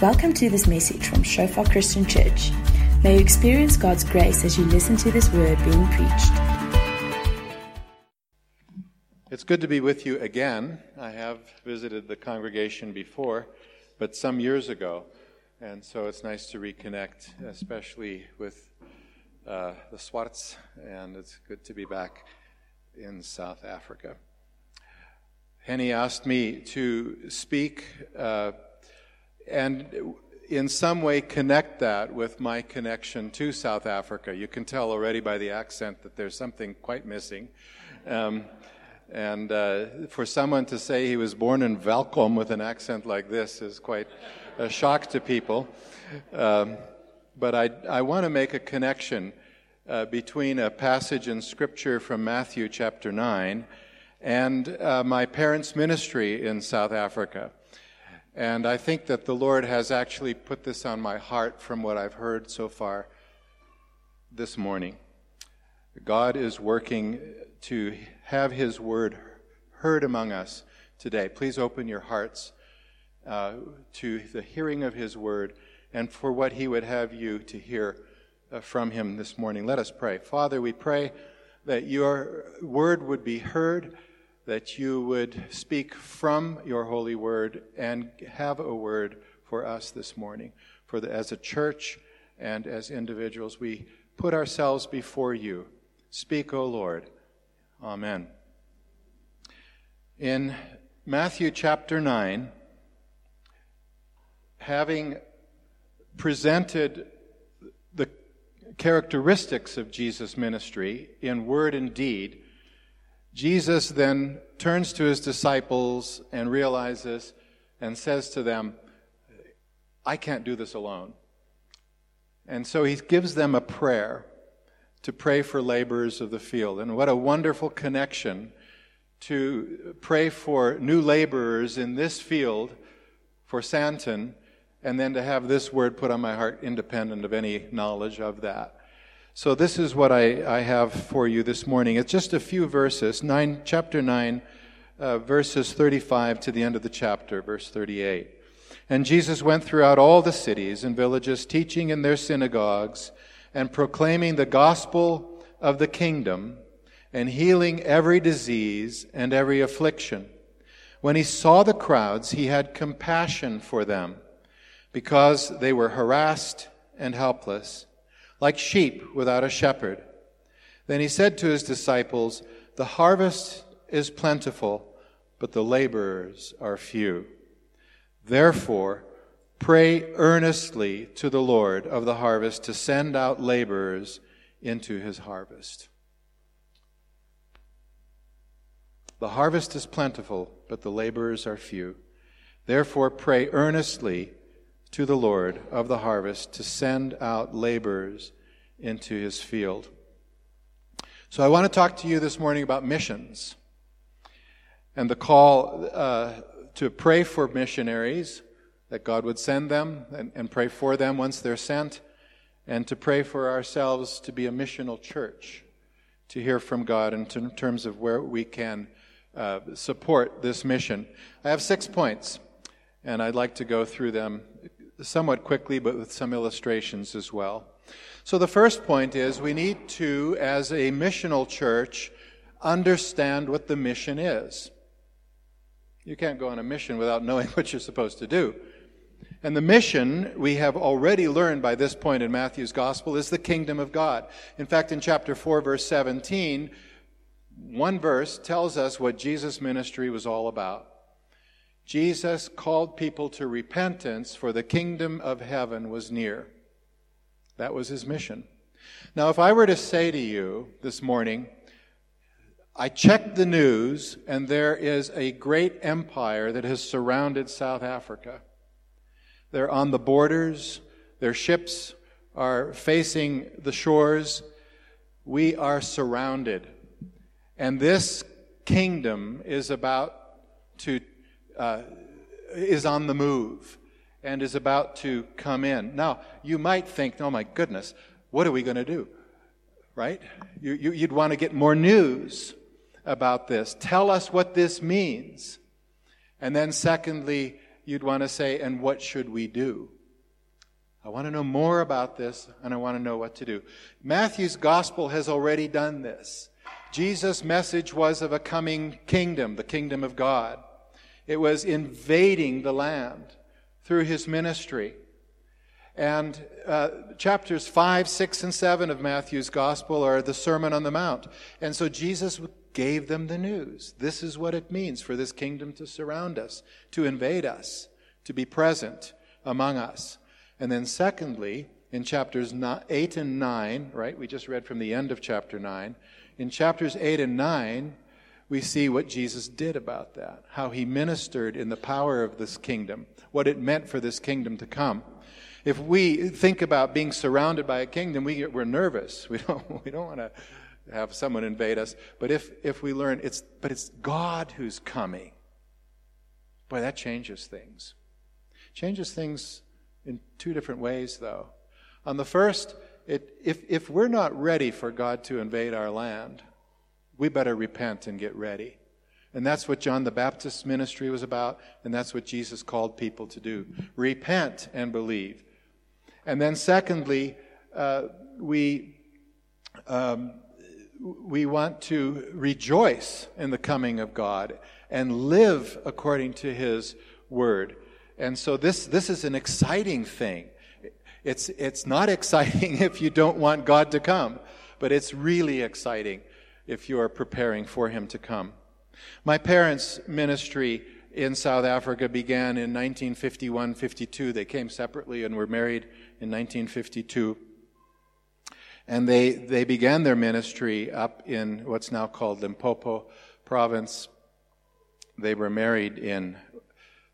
Welcome to this message from Shofar Christian Church. May you experience God's grace as you listen to this word being preached. It's good to be with you again. I have visited the congregation before, but some years ago. And so it's nice to reconnect, especially with uh, the Swarts, and it's good to be back in South Africa. Henny asked me to speak uh, and in some way connect that with my connection to South Africa. You can tell already by the accent that there's something quite missing. Um, and uh, for someone to say he was born in Welkom with an accent like this is quite a shock to people. Um, but I, I want to make a connection uh, between a passage in Scripture from Matthew chapter 9 and uh, my parents' ministry in South Africa. And I think that the Lord has actually put this on my heart from what I've heard so far this morning. God is working to have His word heard among us today. Please open your hearts uh, to the hearing of His word and for what He would have you to hear uh, from Him this morning. Let us pray. Father, we pray that your word would be heard that you would speak from your holy word and have a word for us this morning. For the, as a church and as individuals, we put ourselves before you. Speak, O Lord. Amen. In Matthew chapter 9, having presented the characteristics of Jesus' ministry in word and deed, Jesus then turns to his disciples and realizes and says to them, I can't do this alone. And so he gives them a prayer to pray for laborers of the field. And what a wonderful connection to pray for new laborers in this field for Sandton, and then to have this word put on my heart independent of any knowledge of that. So this is what I, I have for you this morning. It's just a few verses, nine, chapter 9, uh, verses 35 to the end of the chapter, verse 38. And Jesus went throughout all the cities and villages, teaching in their synagogues and proclaiming the gospel of the kingdom and healing every disease and every affliction. When he saw the crowds, he had compassion for them because they were harassed and helpless like sheep without a shepherd. Then he said to his disciples, The harvest is plentiful, but the laborers are few. Therefore, pray earnestly to the Lord of the harvest to send out laborers into his harvest. The harvest is plentiful, but the laborers are few. Therefore, pray earnestly to the Lord of the harvest to send out laborers into his field. So I want to talk to you this morning about missions and the call uh, to pray for missionaries, that God would send them and, and pray for them once they're sent, and to pray for ourselves to be a missional church, to hear from God in terms of where we can uh, support this mission. I have six points, and I'd like to go through them somewhat quickly, but with some illustrations as well. So the first point is we need to, as a missional church, understand what the mission is. You can't go on a mission without knowing what you're supposed to do. And the mission, we have already learned by this point in Matthew's gospel, is the kingdom of God. In fact, in chapter 4, verse 17, one verse tells us what Jesus' ministry was all about. Jesus called people to repentance, for the kingdom of heaven was near. That was his mission. Now, if I were to say to you this morning, I checked the news, and there is a great empire that has surrounded South Africa. They're on the borders, their ships are facing the shores. We are surrounded. And this kingdom is about to uh, is on the move and is about to come in. Now, you might think, oh my goodness, what are we going to do? Right? You, you, you'd want to get more news about this. Tell us what this means. And then, secondly, you'd want to say, and what should we do? I want to know more about this, and I want to know what to do. Matthew's gospel has already done this. Jesus' message was of a coming kingdom, the kingdom of God. It was invading the land through his ministry. And uh, chapters 5, 6, and 7 of Matthew's Gospel are the Sermon on the Mount. And so Jesus gave them the news. This is what it means for this kingdom to surround us, to invade us, to be present among us. And then, secondly, in chapters 8 and 9, right, we just read from the end of chapter 9. In chapters 8 and 9, we see what Jesus did about that, how he ministered in the power of this kingdom, what it meant for this kingdom to come. If we think about being surrounded by a kingdom, we we're nervous. We don't, we don't want to have someone invade us. But if, if we learn it's, but it's God who's coming, boy, that changes things. Changes things in two different ways, though. On the first, it, if, if we're not ready for God to invade our land, we better repent and get ready. And that's what John the Baptist's ministry was about, and that's what Jesus called people to do. Repent and believe. And then, secondly, uh, we, um, we want to rejoice in the coming of God and live according to His word. And so, this, this is an exciting thing. It's, it's not exciting if you don't want God to come, but it's really exciting if you are preparing for Him to come. My parents' ministry in South Africa began in 1951 52. They came separately and were married in 1952. And they, they began their ministry up in what's now called Limpopo province. They were married in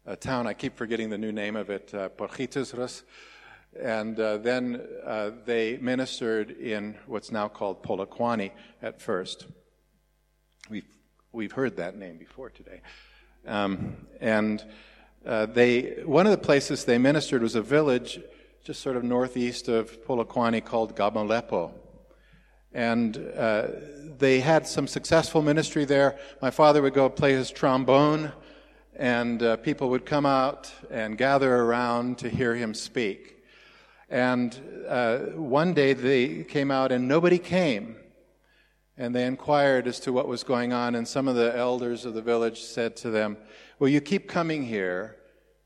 a town, I keep forgetting the new name of it, uh, Potgietersrus. And uh, then uh, they ministered in what's now called Polokwane at first. We've, we've heard that name before today. Um, and uh, they, one of the places they ministered was a village just sort of northeast of Polokwane called Gamalepo. And uh, they had some successful ministry there. My father would go play his trombone, and uh, people would come out and gather around to hear him speak. And uh, one day they came out and nobody came. And they inquired as to what was going on, and some of the elders of the village said to them, Well, you keep coming here,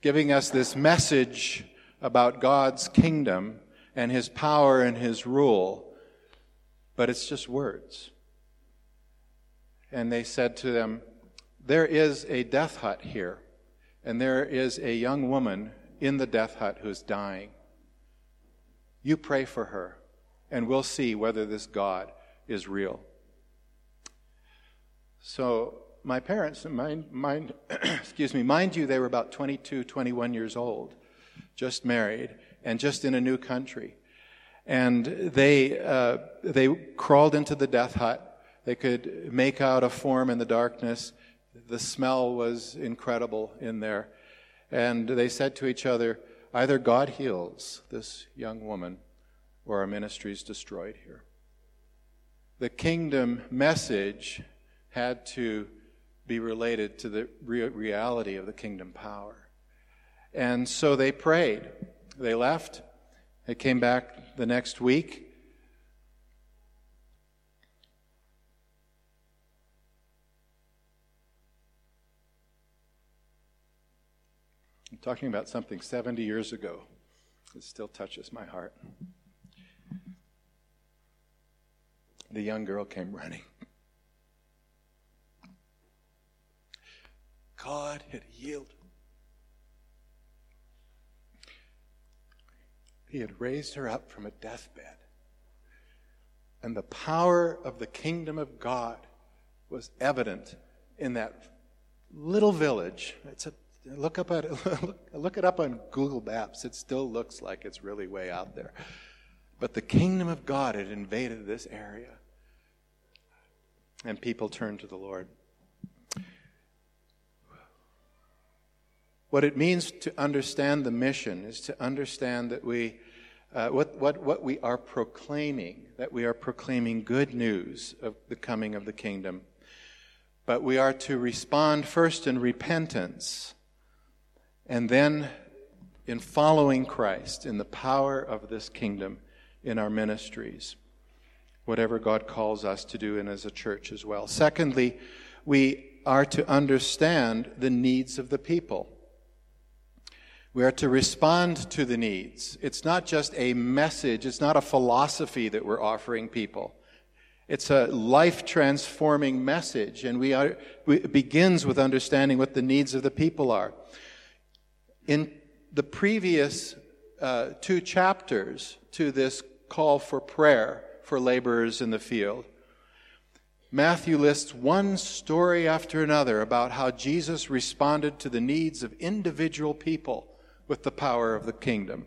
giving us this message about God's kingdom and his power and his rule, but it's just words. And they said to them, There is a death hut here, and there is a young woman in the death hut who's dying. You pray for her, and we'll see whether this God is real. So, my parents, mind, mind, excuse me, mind you, they were about 22, 21 years old, just married, and just in a new country. And they, uh, they crawled into the death hut. They could make out a form in the darkness. The smell was incredible in there. And they said to each other, Either God heals this young woman or our ministry is destroyed here. The kingdom message had to be related to the reality of the kingdom power. And so they prayed. They left. They came back the next week. I'm talking about something 70 years ago. It still touches my heart. The young girl came running. God had healed. He had raised her up from a deathbed. And the power of the kingdom of God was evident in that little village. It's a look up at look it up on Google Maps. It still looks like it's really way out there. But the kingdom of God had invaded this area. And people turned to the Lord. What it means to understand the mission is to understand that we, uh, what, what, what we are proclaiming, that we are proclaiming good news of the coming of the kingdom. But we are to respond first in repentance and then in following Christ in the power of this kingdom in our ministries, whatever God calls us to do and as a church as well. Secondly, we are to understand the needs of the people. We are to respond to the needs. It's not just a message, it's not a philosophy that we're offering people. It's a life transforming message, and we are, it begins with understanding what the needs of the people are. In the previous uh, two chapters to this call for prayer for laborers in the field, Matthew lists one story after another about how Jesus responded to the needs of individual people with the power of the kingdom.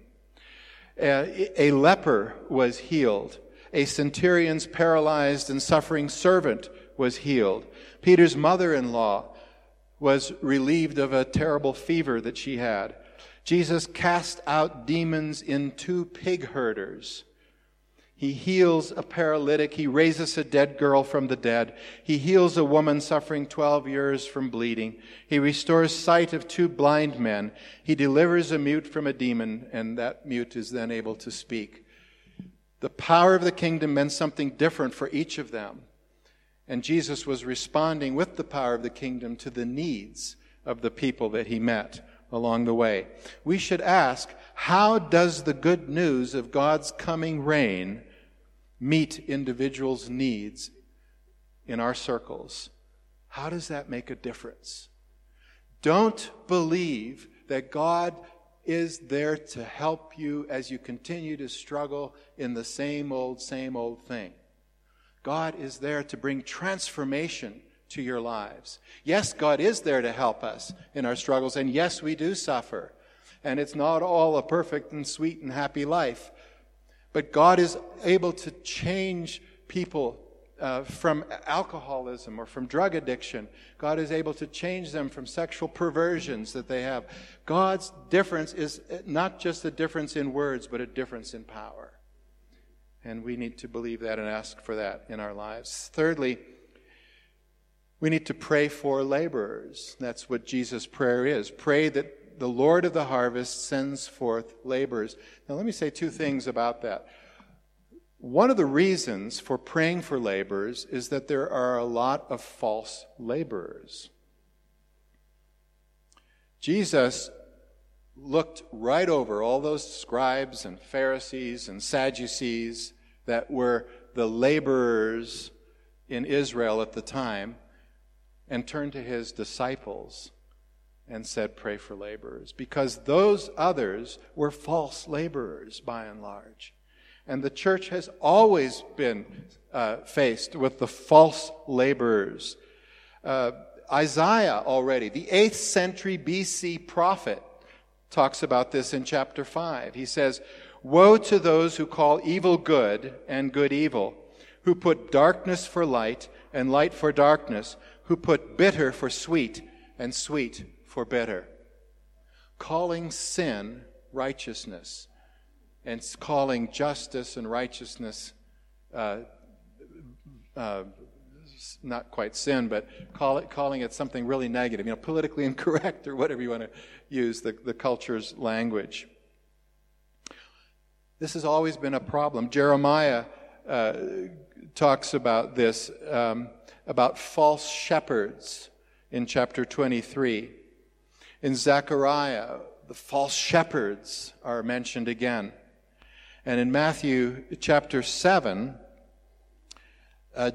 A, a leper was healed. A centurion's paralyzed and suffering servant was healed. Peter's mother in law was relieved of a terrible fever that she had. Jesus cast out demons in two pig herders. He heals a paralytic. He raises a dead girl from the dead. He heals a woman suffering 12 years from bleeding. He restores sight of two blind men. He delivers a mute from a demon, and that mute is then able to speak. The power of the kingdom meant something different for each of them. And Jesus was responding with the power of the kingdom to the needs of the people that he met along the way. We should ask, how does the good news of God's coming reign meet individuals' needs in our circles? How does that make a difference? Don't believe that God is there to help you as you continue to struggle in the same old, same old thing. God is there to bring transformation to your lives. Yes, God is there to help us in our struggles, and yes, we do suffer. And it's not all a perfect and sweet and happy life. But God is able to change people uh, from alcoholism or from drug addiction. God is able to change them from sexual perversions that they have. God's difference is not just a difference in words, but a difference in power. And we need to believe that and ask for that in our lives. Thirdly, we need to pray for laborers. That's what Jesus' prayer is. Pray that the Lord of the harvest sends forth laborers. Now, let me say two things about that. One of the reasons for praying for laborers is that there are a lot of false laborers. Jesus looked right over all those scribes and Pharisees and Sadducees that were the laborers in Israel at the time and turned to his disciples and said, Pray for laborers. Because those others were false laborers by and large. And the church has always been uh, faced with the false laborers. Uh, Isaiah already, the 8th century BC prophet, talks about this in chapter 5. He says, Woe to those who call evil good and good evil, who put darkness for light and light for darkness who put bitter for sweet and sweet for bitter, calling sin righteousness and calling justice and righteousness uh, uh, not quite sin, but call it, calling it something really negative, you know, politically incorrect or whatever you want to use the, the culture's language. This has always been a problem. Jeremiah uh, talks about this. Um, about false shepherds in chapter 23. In Zechariah, the false shepherds are mentioned again. And in Matthew chapter 7, uh,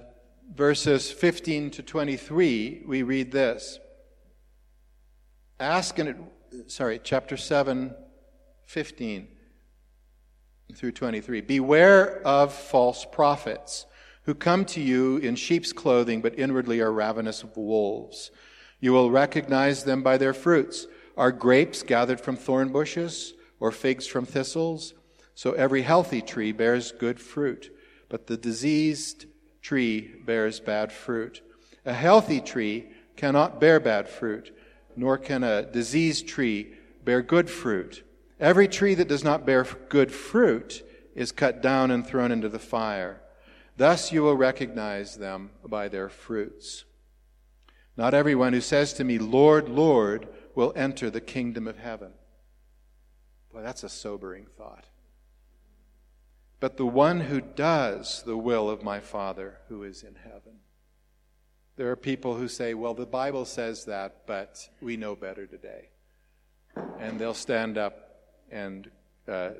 verses 15 to 23, we read this. Ask and it, sorry, chapter 7, 15 through 23. Beware of false prophets who come to you in sheep's clothing, but inwardly are ravenous wolves. You will recognize them by their fruits. Are grapes gathered from thorn bushes, or figs from thistles? So every healthy tree bears good fruit, but the diseased tree bears bad fruit. A healthy tree cannot bear bad fruit, nor can a diseased tree bear good fruit. Every tree that does not bear good fruit is cut down and thrown into the fire. Thus you will recognize them by their fruits. Not everyone who says to me, Lord, Lord, will enter the kingdom of heaven. Boy, that's a sobering thought. But the one who does the will of my Father who is in heaven. There are people who say, well, the Bible says that, but we know better today. And they'll stand up and uh,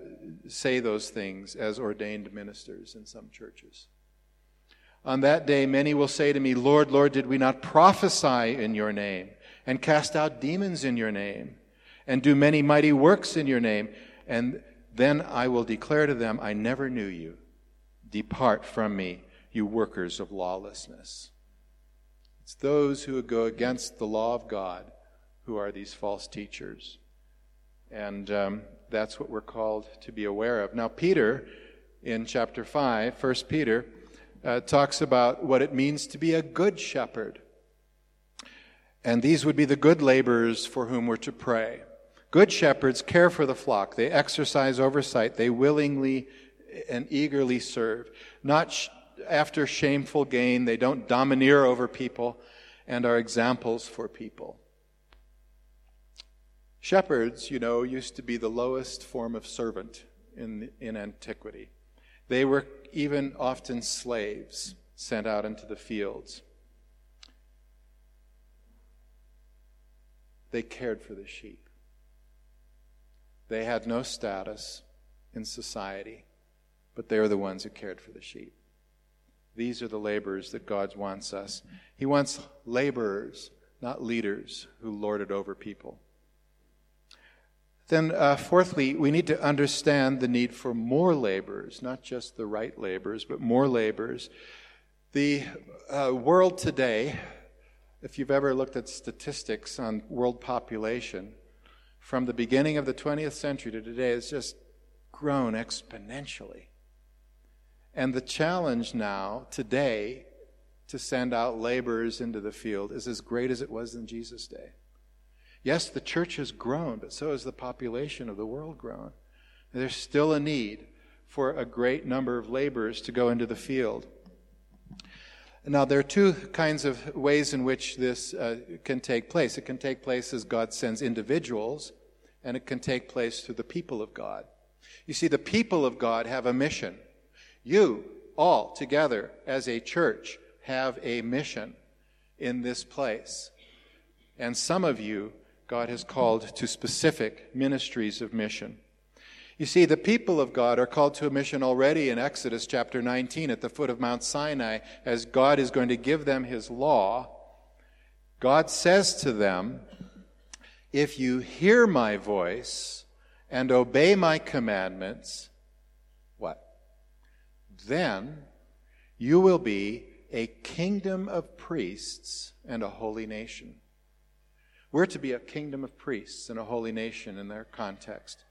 say those things as ordained ministers in some churches. On that day, many will say to me, Lord, Lord, did we not prophesy in your name, and cast out demons in your name, and do many mighty works in your name? And then I will declare to them, I never knew you. Depart from me, you workers of lawlessness. It's those who go against the law of God who are these false teachers. And um, that's what we're called to be aware of. Now, Peter, in chapter 5, 1 Peter, uh, talks about what it means to be a good shepherd. And these would be the good laborers for whom we're to pray. Good shepherds care for the flock. They exercise oversight. They willingly and eagerly serve. Not sh- after shameful gain. They don't domineer over people and are examples for people. Shepherds, you know, used to be the lowest form of servant in, in antiquity. They were even often slaves sent out into the fields. They cared for the sheep. They had no status in society, but they were the ones who cared for the sheep. These are the laborers that God wants us. He wants laborers, not leaders who lord it over people. Then, uh, fourthly, we need to understand the need for more laborers, not just the right laborers, but more laborers. The uh, world today, if you've ever looked at statistics on world population, from the beginning of the 20th century to today, has just grown exponentially. And the challenge now, today, to send out laborers into the field is as great as it was in Jesus' day. Yes, the church has grown, but so has the population of the world grown. There's still a need for a great number of laborers to go into the field. Now, there are two kinds of ways in which this uh, can take place. It can take place as God sends individuals, and it can take place through the people of God. You see, the people of God have a mission. You, all together as a church, have a mission in this place. And some of you God has called to specific ministries of mission. You see, the people of God are called to a mission already in Exodus chapter 19 at the foot of Mount Sinai as God is going to give them his law. God says to them, If you hear my voice and obey my commandments, what? Then you will be a kingdom of priests and a holy nation. We're to be a kingdom of priests and a holy nation in their context.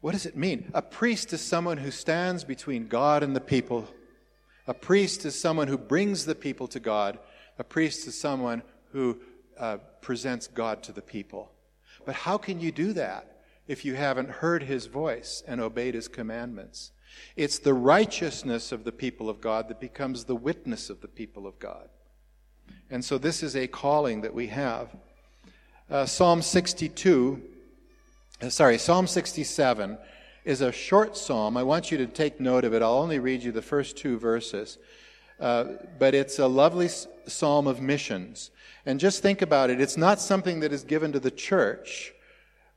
What does it mean? A priest is someone who stands between God and the people. A priest is someone who brings the people to God. A priest is someone who uh, presents God to the people. But how can you do that if you haven't heard his voice and obeyed his commandments? It's the righteousness of the people of God that becomes the witness of the people of God. And so this is a calling that we have. Uh, Psalm 62, uh, sorry, Psalm 67 is a short psalm. I want you to take note of it. I'll only read you the first two verses. Uh, but it's a lovely psalm of missions. And just think about it. It's not something that is given to the church,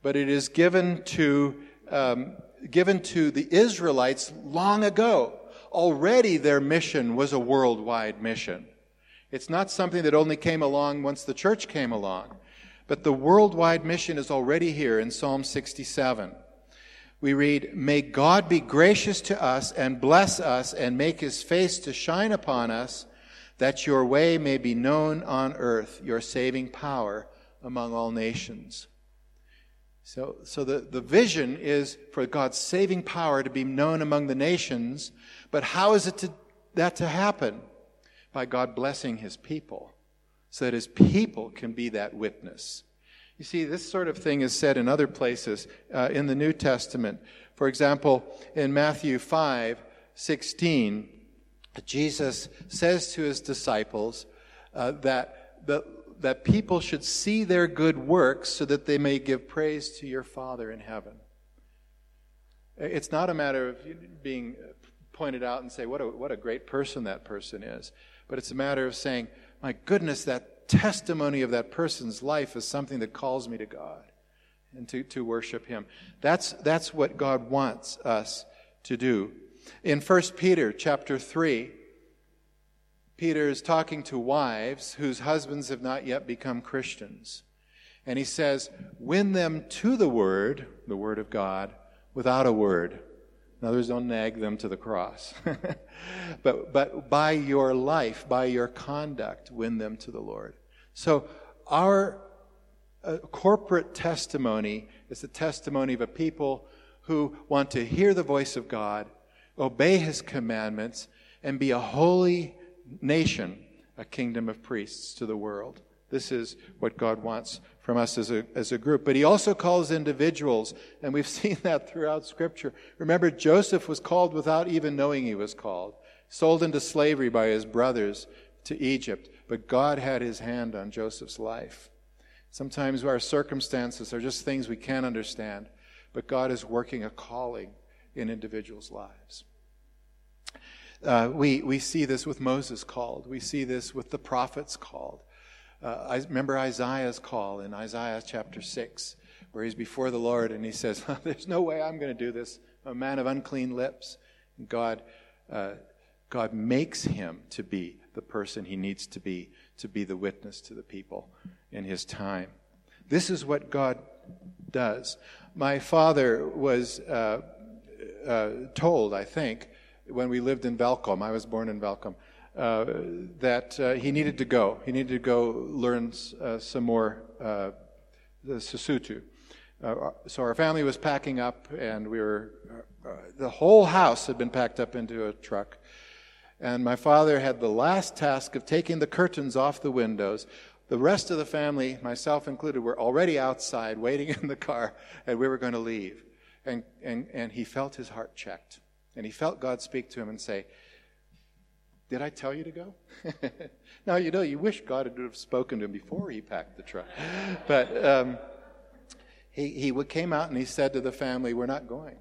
but it is given to, um, given to the Israelites long ago. Already their mission was a worldwide mission. It's not something that only came along once the church came along. But the worldwide mission is already here in Psalm 67. We read, May God be gracious to us and bless us and make his face to shine upon us, that your way may be known on earth, your saving power among all nations. So, so the, the vision is for God's saving power to be known among the nations, but how is it to, that to happen? By God blessing his people so that his people can be that witness. You see, this sort of thing is said in other places uh, in the New Testament. For example, in Matthew 5 16, Jesus says to his disciples uh, that that people should see their good works so that they may give praise to your Father in heaven. It's not a matter of being pointed out and say, what a, what a great person that person is. But it's a matter of saying, my goodness, that testimony of that person's life is something that calls me to God and to, to worship Him. That's, that's what God wants us to do. In 1 Peter chapter 3, Peter is talking to wives whose husbands have not yet become Christians. And he says, Win them to the Word, the Word of God, without a word. In don't nag them to the cross. but, but by your life, by your conduct, win them to the Lord. So our uh, corporate testimony is the testimony of a people who want to hear the voice of God, obey his commandments, and be a holy nation, a kingdom of priests to the world. This is what God wants from us as a, as a group. But he also calls individuals, and we've seen that throughout Scripture. Remember, Joseph was called without even knowing he was called, sold into slavery by his brothers to Egypt, but God had his hand on Joseph's life. Sometimes our circumstances are just things we can't understand, but God is working a calling in individuals' lives. Uh, we, we see this with Moses called. We see this with the prophets called. Uh, I remember Isaiah's call in Isaiah chapter 6, where he's before the Lord and he says, There's no way I'm going to do this. I'm a man of unclean lips. And God, uh, God makes him to be the person he needs to be, to be the witness to the people in his time. This is what God does. My father was uh, uh told, I think, when we lived in Welkom, I was born in Welkom, uh, that uh, he needed to go. He needed to go learn uh, some more uh, the Sesotho. Uh, so our family was packing up, and we were, uh, the whole house had been packed up into a truck. And my father had the last task of taking the curtains off the windows. The rest of the family, myself included, were already outside waiting in the car, and we were going to leave. And, and, and he felt his heart checked. And he felt God speak to him and say, Did I tell you to go? now, you know, you wish God had have spoken to him before he packed the truck. but um, he, he came out and he said to the family, We're not going.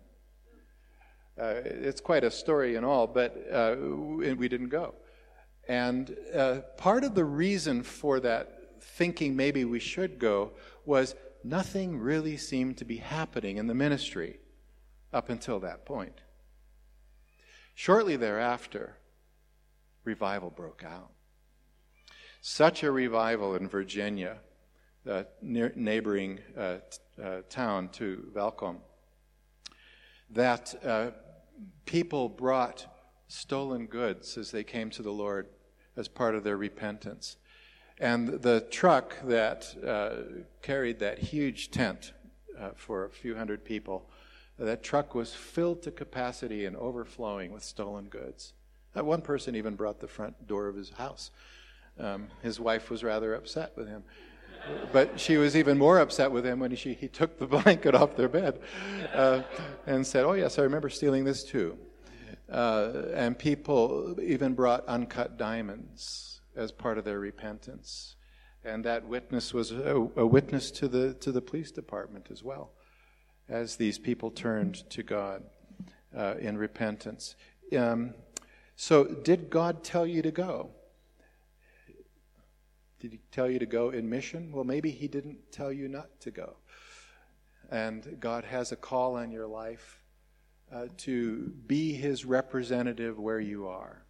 Uh, it's quite a story and all, but uh, we didn't go. And uh, part of the reason for that thinking maybe we should go was nothing really seemed to be happening in the ministry up until that point. Shortly thereafter, revival broke out. Such a revival in Virginia, the neighboring uh, uh, town to Welkom, that uh, people brought stolen goods as they came to the Lord as part of their repentance. And the truck that uh, carried that huge tent uh, for a few hundred people that truck was filled to capacity and overflowing with stolen goods. That one person even brought the front door of his house. Um, his wife was rather upset with him. But she was even more upset with him when he, he took the blanket off their bed uh, and said, Oh, yes, I remember stealing this too. Uh, and people even brought uncut diamonds as part of their repentance. And that witness was a, a witness to the, to the police department as well as these people turned to God uh, in repentance. Um, so, did God tell you to go? Did he tell you to go in mission? Well, maybe he didn't tell you not to go. And God has a call on your life uh, to be his representative where you are,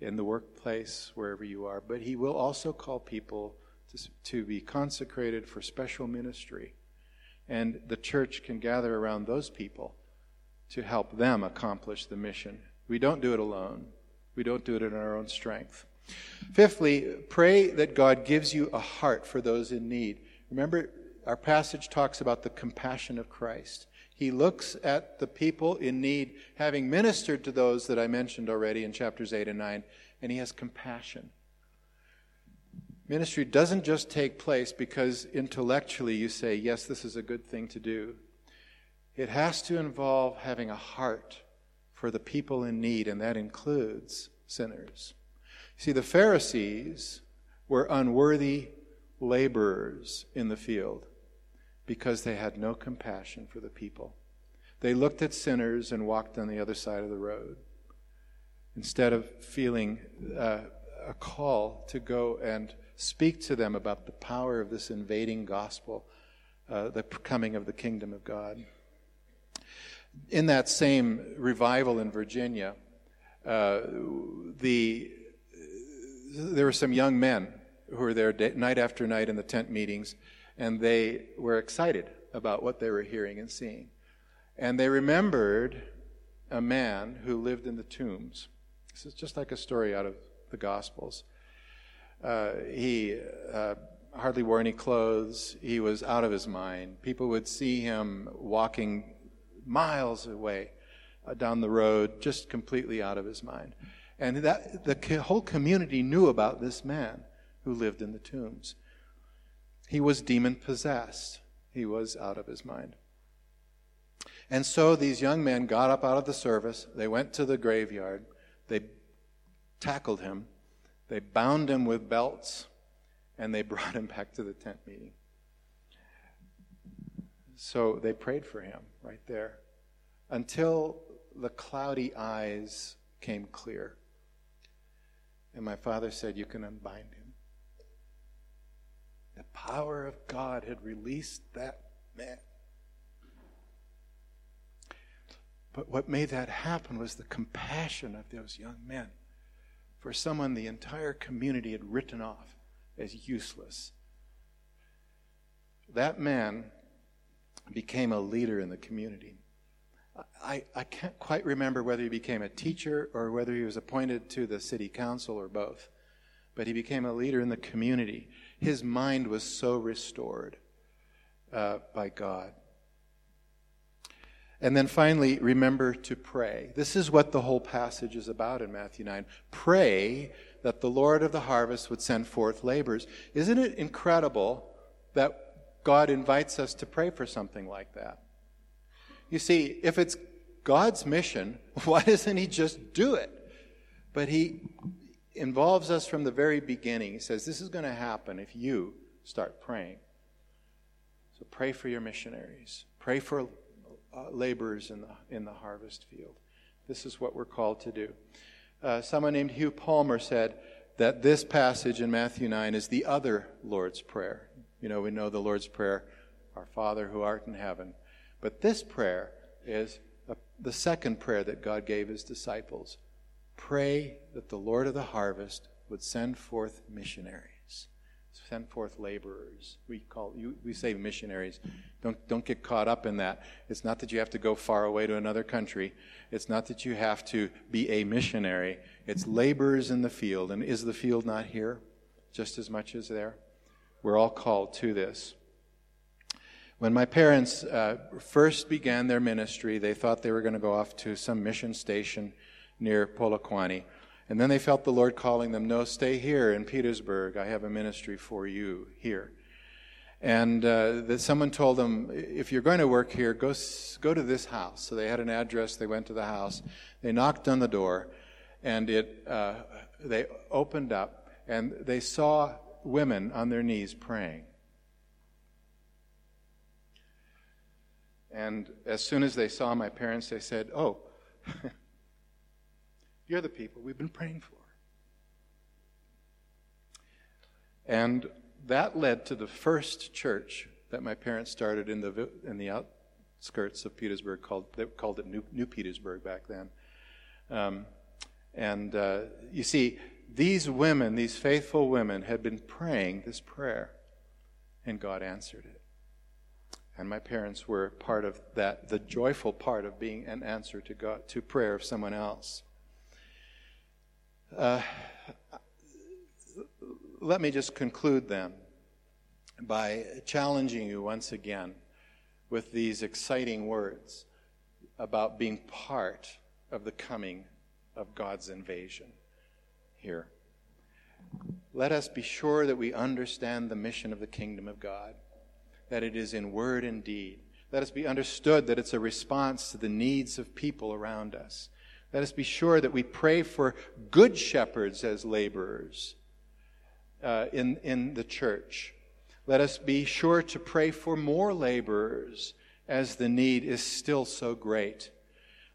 in the workplace, wherever you are. But he will also call people to, to be consecrated for special ministry and the church can gather around those people to help them accomplish the mission. We don't do it alone, we don't do it in our own strength. Fifthly, pray that God gives you a heart for those in need. Remember, our passage talks about the compassion of Christ. He looks at the people in need, having ministered to those that I mentioned already in chapters 8 and 9, and he has compassion. Ministry doesn't just take place because intellectually you say, yes, this is a good thing to do. It has to involve having a heart for the people in need, and that includes sinners. See, the Pharisees were unworthy laborers in the field because they had no compassion for the people. They looked at sinners and walked on the other side of the road instead of feeling uh, a call to go and speak to them about the power of this invading gospel, uh, the coming of the kingdom of God. In that same revival in Virginia, uh, the, there were some young men who were there day, night after night in the tent meetings, and they were excited about what they were hearing and seeing. And they remembered a man who lived in the tombs. This is just like a story out of the Gospels. Uh, he uh, hardly wore any clothes. He was out of his mind. People would see him walking miles away uh, down the road, just completely out of his mind. And that, the whole community knew about this man who lived in the tombs. He was demon possessed, he was out of his mind. And so these young men got up out of the service, they went to the graveyard, they tackled him, they bound him with belts, and they brought him back to the tent meeting. So they prayed for him right there until the cloudy eyes came clear. And my father said, You can unbind him. The power of God had released that man. But what made that happen was the compassion of those young men for someone the entire community had written off as useless. That man became a leader in the community. I, I can't quite remember whether he became a teacher or whether he was appointed to the city council or both, but he became a leader in the community. His mind was so restored uh, by God. And then finally, remember to pray. This is what the whole passage is about in Matthew 9. Pray that the Lord of the harvest would send forth laborers. Isn't it incredible that God invites us to pray for something like that? You see, if it's God's mission, why doesn't He just do it? But He involves us from the very beginning. He says, This is going to happen if you start praying. So pray for your missionaries, pray for uh, laborers in the, in the harvest field. This is what we're called to do. Uh, someone named Hugh Palmer said that this passage in Matthew 9 is the other Lord's Prayer. You know, we know the Lord's Prayer, Our Father who art in heaven. But this prayer is a, the second prayer that God gave his disciples. Pray that the Lord of the harvest would send forth missionaries, send forth laborers. We call we say missionaries. Don't don't get caught up in that. It's not that you have to go far away to another country. It's not that you have to be a missionary. It's laborers in the field. And is the field not here just as much as there? We're all called to this. When my parents uh, first began their ministry, they thought they were going to go off to some mission station near Polokwane. And then they felt the Lord calling them, No, stay here in Pietersburg. I have a ministry for you here. And uh, that someone told them, If you're going to work here, go, go to this house. So they had an address. They went to the house. They knocked on the door, and it, uh, they opened up, and they saw women on their knees praying. And as soon as they saw my parents, they said, Oh, you're the people we've been praying for. And that led to the first church that my parents started in the, in the outskirts of Pietersburg, called, they called it New, New Pietersburg back then. Um, and uh, you see, these women, these faithful women, had been praying this prayer, and God answered it. And my parents were part of that, the joyful part of being an answer to God, to prayer of someone else. Uh, let me just conclude then by challenging you once again with these exciting words about being part of the coming of God's invasion here. Let us be sure that we understand the mission of the kingdom of God that it is in word and deed. Let us be understood that it's a response to the needs of people around us. Let us be sure that we pray for good shepherds as laborers uh, in, in the church Let us be sure to pray for more laborers as the need is still so great.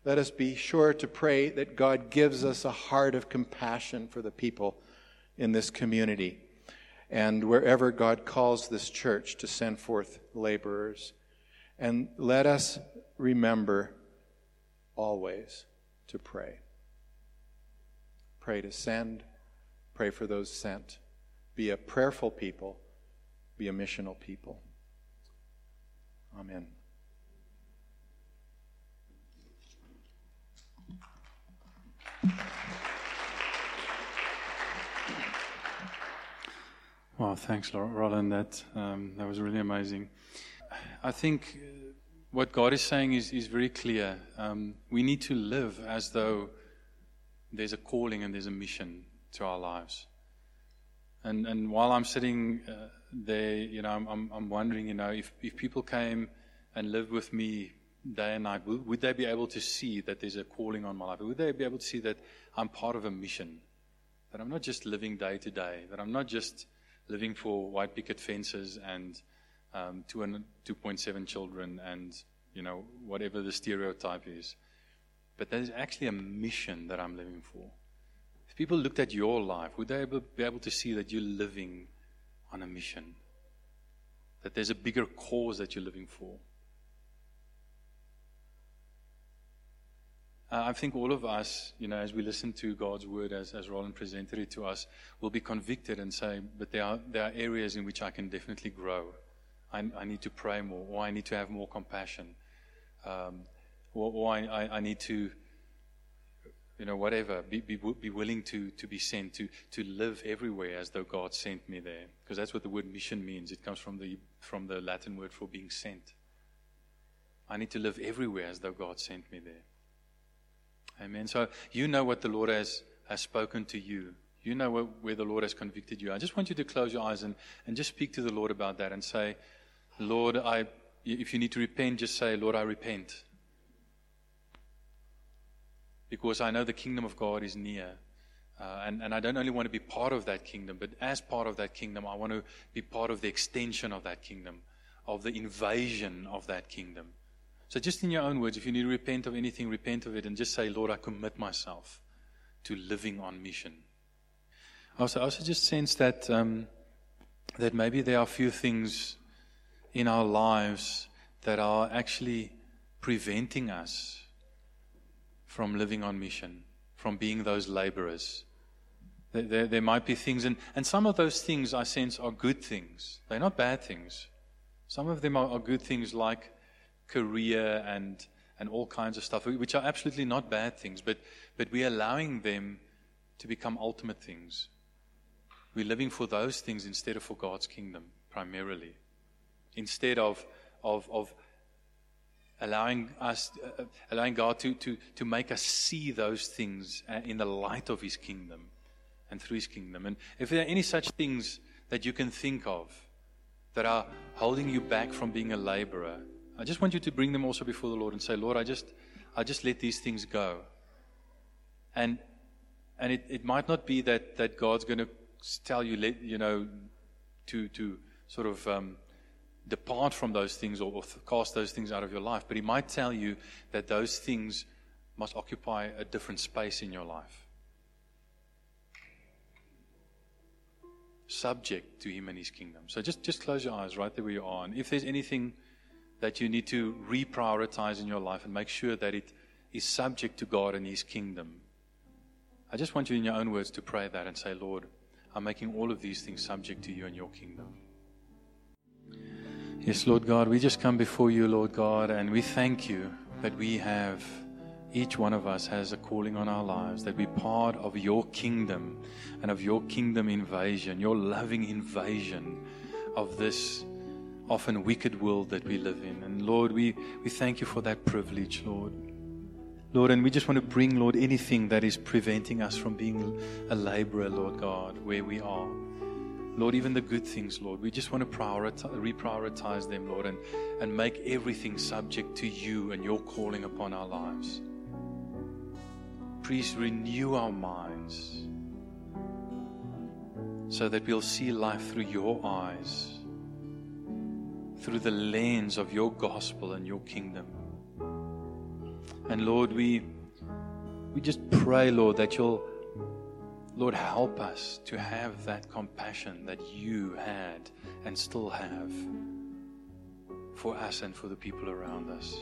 Let us be sure to pray that God gives us a heart of compassion for the people in this community and wherever God calls this church to send forth laborers. And let us remember always to pray. Pray to send, pray for those sent. Be a prayerful people, be a missional people. Amen. Wow, thanks, Roland. That um, that was really amazing. I think what God is saying is is very clear. Um, we need to live as though there's a calling and there's a mission to our lives. And and while I'm sitting uh, there, you know, I'm, I'm, I'm wondering, you know, if if people came and lived with me day and night, would, they be able to see that there's a calling on my life? Would they be able to see that I'm part of a mission? That I'm not just living day to day. That I'm not just living for white picket fences and um, 2.7 children and you know whatever the stereotype is. But there's actually a mission that I'm living for. If people looked at your life, would they be able to see that you're living on a mission? That there's a bigger cause that you're living for? Uh, I think all of us, you know, as we listen to God's word, as, as Roland presented it to us, will be convicted and say, but there are, there are areas in which I can definitely grow. I, I need to pray more, or I need to have more compassion, um, or, or I, I, need to, you know, whatever, be, be, be willing to, to be sent, to, to live everywhere as though God sent me there. Because that's what the word mission means. It comes from the, from the Latin word for being sent. I need to live everywhere as though God sent me there. Amen. So you know what the Lord has, has spoken to you. You know where, where the Lord has convicted you. I just want you to close your eyes and, and just speak to the Lord about that and say, Lord, I, if you need to repent, just say, Lord, I repent. Because I know the kingdom of God is near. Uh, and, and I don't only want to be part of that kingdom, but as part of that kingdom, I want to be part of the extension of that kingdom, of the invasion of that kingdom. So, just in your own words, if you need to repent of anything, repent of it and just say, Lord, I commit myself to living on mission. I also, I also just sense that, um, that maybe there are a few things in our lives that are actually preventing us from living on mission, from being those laborers. There, there, there, might be things, and, and some of those things I sense are good things. They're not bad things. Some of them are, are good things like career and, and all kinds of stuff, which are absolutely not bad things, but, but we're allowing them to become ultimate things. We're living for those things instead of for God's kingdom, primarily. Instead of, of, of allowing us, uh, allowing God to, to, to make us see those things uh, in the light of His kingdom and through His kingdom. And if there are any such things that you can think of that are holding you back from being a laborer, I just want you to bring them also before the Lord and say, Lord, I just, I just let these things go. And, and it, it might not be that, that God's going to tell you, let, you know, to, to sort of um, depart from those things or, or cast those things out of your life, but He might tell you that those things must occupy a different space in your life. Subject to Him and His kingdom. So just, just close your eyes right there where you are. And if there's anything that you need to reprioritize in your life and make sure that it is subject to God and His kingdom. I just want you, in your own words, to pray that and say, Lord, I'm making all of these things subject to you and your kingdom. Yes, Lord God, we just come before you, Lord God, and we thank you that we have, each one of us has a calling on our lives, that we're part of your kingdom and of your kingdom invasion, your loving invasion of this often wicked world that we live in. And Lord, we, we thank you for that privilege, Lord. Lord, and we just want to bring, Lord, anything that is preventing us from being a laborer, Lord God, where we are. Lord, even the good things, Lord, we just want to prioritize, reprioritize them, Lord, and, and make everything subject to you and your calling upon our lives. Please renew our minds so that we'll see life through your eyes through the lens of your gospel and your kingdom. And Lord, we we just pray, Lord, that you'll Lord help us to have that compassion that you had and still have for us and for the people around us.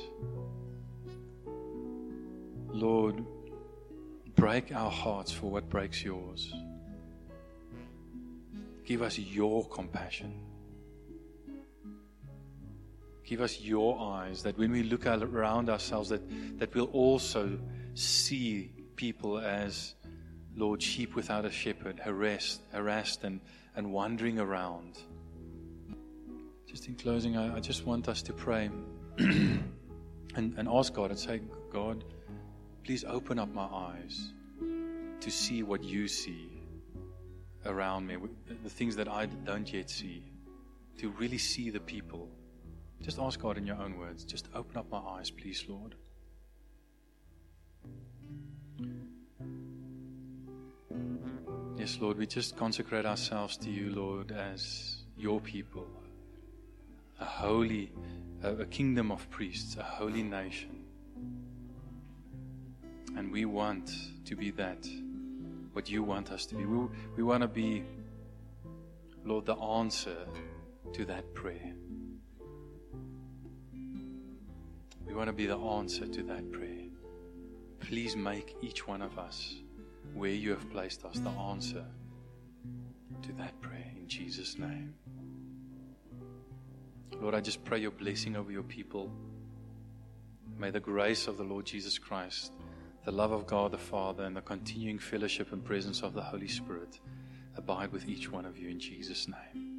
Lord, break our hearts for what breaks yours. Give us your compassion. Give us your eyes that when we look around ourselves that, that we'll also see people as Lord sheep without a shepherd, harassed, harassed and, and wandering around. Just in closing, I, I just want us to pray and, and ask God and say, God, please open up my eyes to see what you see around me, the things that I don't yet see, to really see the people. Just ask God in your own words. Just open up my eyes, please, Lord. Yes, Lord, we just consecrate ourselves to you, Lord, as your people, a holy, a, kingdom of priests, a holy nation. And we want to be that what you want us to be. We, we want to be, Lord, the answer to that prayer. We want to be the answer to that prayer. Please make each one of us where you have placed us the answer to that prayer in Jesus' name. Lord, I just pray your blessing over your people. May the grace of the Lord Jesus Christ the love of God the Father and the continuing fellowship and presence of the Holy Spirit abide with each one of you in Jesus' name.